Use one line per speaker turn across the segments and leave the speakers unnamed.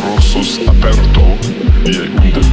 Multi peregrinadores disque serunt.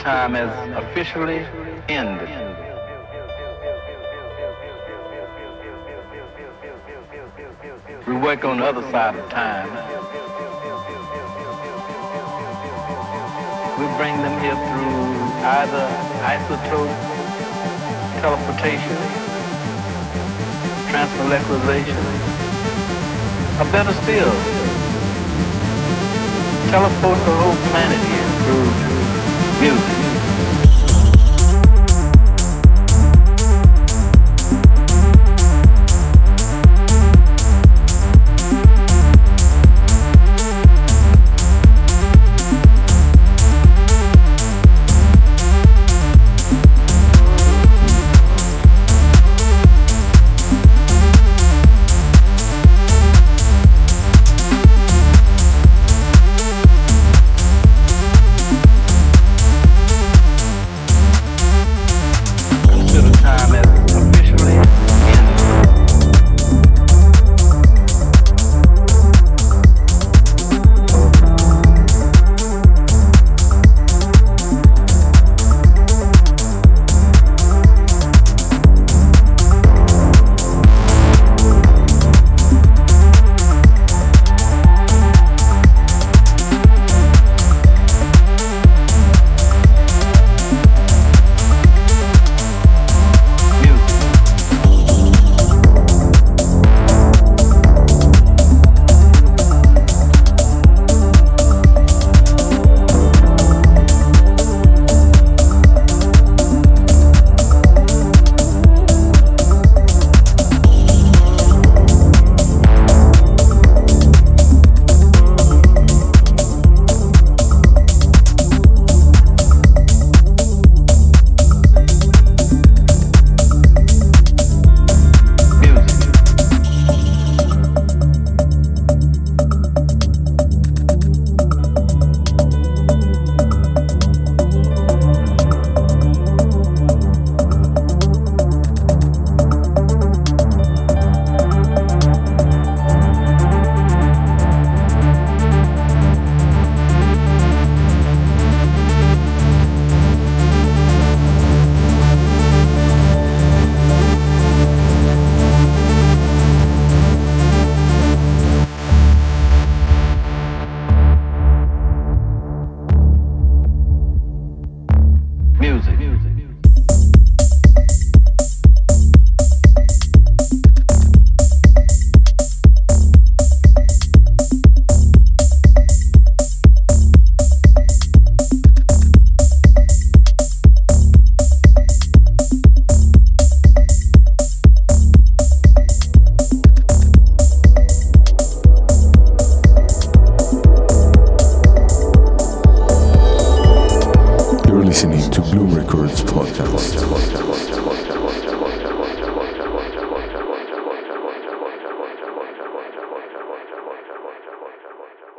Time as officially ended. We work on the other side of time. We bring them here through either isotope teleportation, transmolecularization, or better still, teleport the whole planet here through
你